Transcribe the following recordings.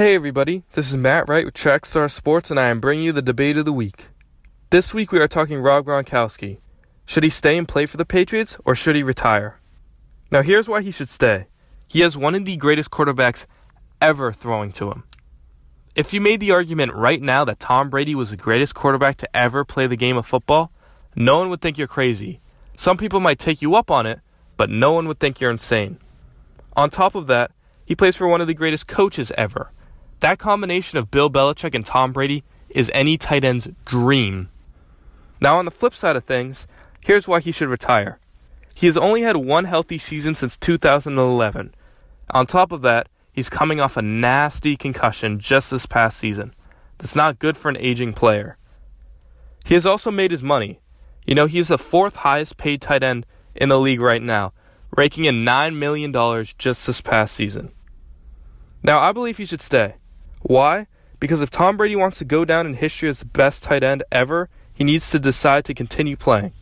Hey everybody, this is Matt Wright with Trackstar Sports, and I am bringing you the debate of the week. This week we are talking Rob Gronkowski. Should he stay and play for the Patriots, or should he retire? Now here's why he should stay. He has one of the greatest quarterbacks ever throwing to him. If you made the argument right now that Tom Brady was the greatest quarterback to ever play the game of football, no one would think you're crazy. Some people might take you up on it, but no one would think you're insane. On top of that, he plays for one of the greatest coaches ever. That combination of Bill Belichick and Tom Brady is any tight end's dream. Now, on the flip side of things, here's why he should retire. He has only had one healthy season since 2011. On top of that, he's coming off a nasty concussion just this past season. That's not good for an aging player. He has also made his money. You know, he's the fourth highest paid tight end in the league right now, raking in $9 million just this past season. Now, I believe he should stay. Why? Because if Tom Brady wants to go down in history as the best tight end ever, he needs to decide to continue playing.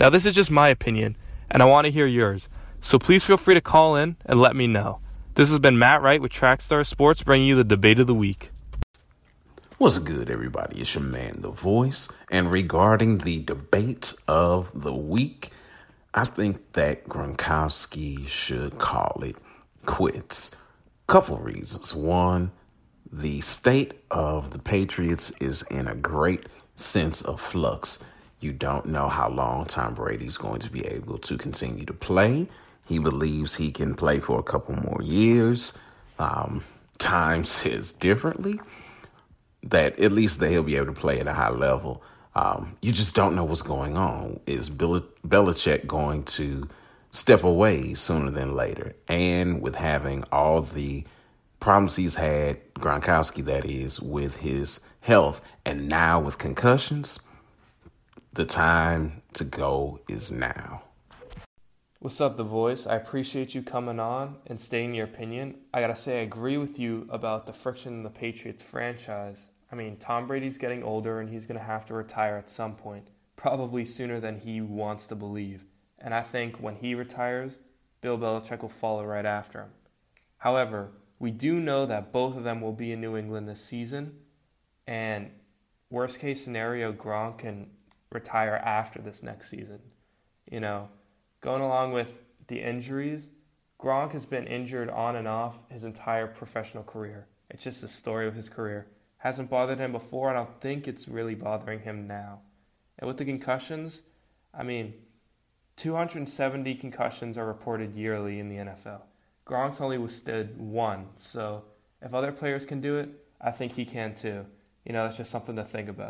Now, this is just my opinion, and I want to hear yours. So please feel free to call in and let me know. This has been Matt Wright with Trackstar Sports bringing you the debate of the week. What's good, everybody? It's your man, The Voice. And regarding the debate of the week, I think that Gronkowski should call it quits. Couple reasons. One, the state of the Patriots is in a great sense of flux. You don't know how long Tom Brady's going to be able to continue to play. He believes he can play for a couple more years. Um, time says differently that at least they'll be able to play at a high level. Um, you just don't know what's going on. Is Bill- Belichick going to step away sooner than later? And with having all the problems he's had, Gronkowski that is, with his health, and now with concussions, the time to go is now. What's up, The Voice? I appreciate you coming on and stating your opinion. I gotta say, I agree with you about the friction in the Patriots franchise. I mean, Tom Brady's getting older and he's gonna have to retire at some point, probably sooner than he wants to believe. And I think when he retires, Bill Belichick will follow right after him. However, we do know that both of them will be in New England this season, and worst case scenario, Gronk can retire after this next season. You know, going along with the injuries, Gronk has been injured on and off his entire professional career. It's just the story of his career. Hasn't bothered him before, and I don't think it's really bothering him now. And with the concussions, I mean, 270 concussions are reported yearly in the NFL. Gronk's only withstood one. So if other players can do it, I think he can too. You know, that's just something to think about.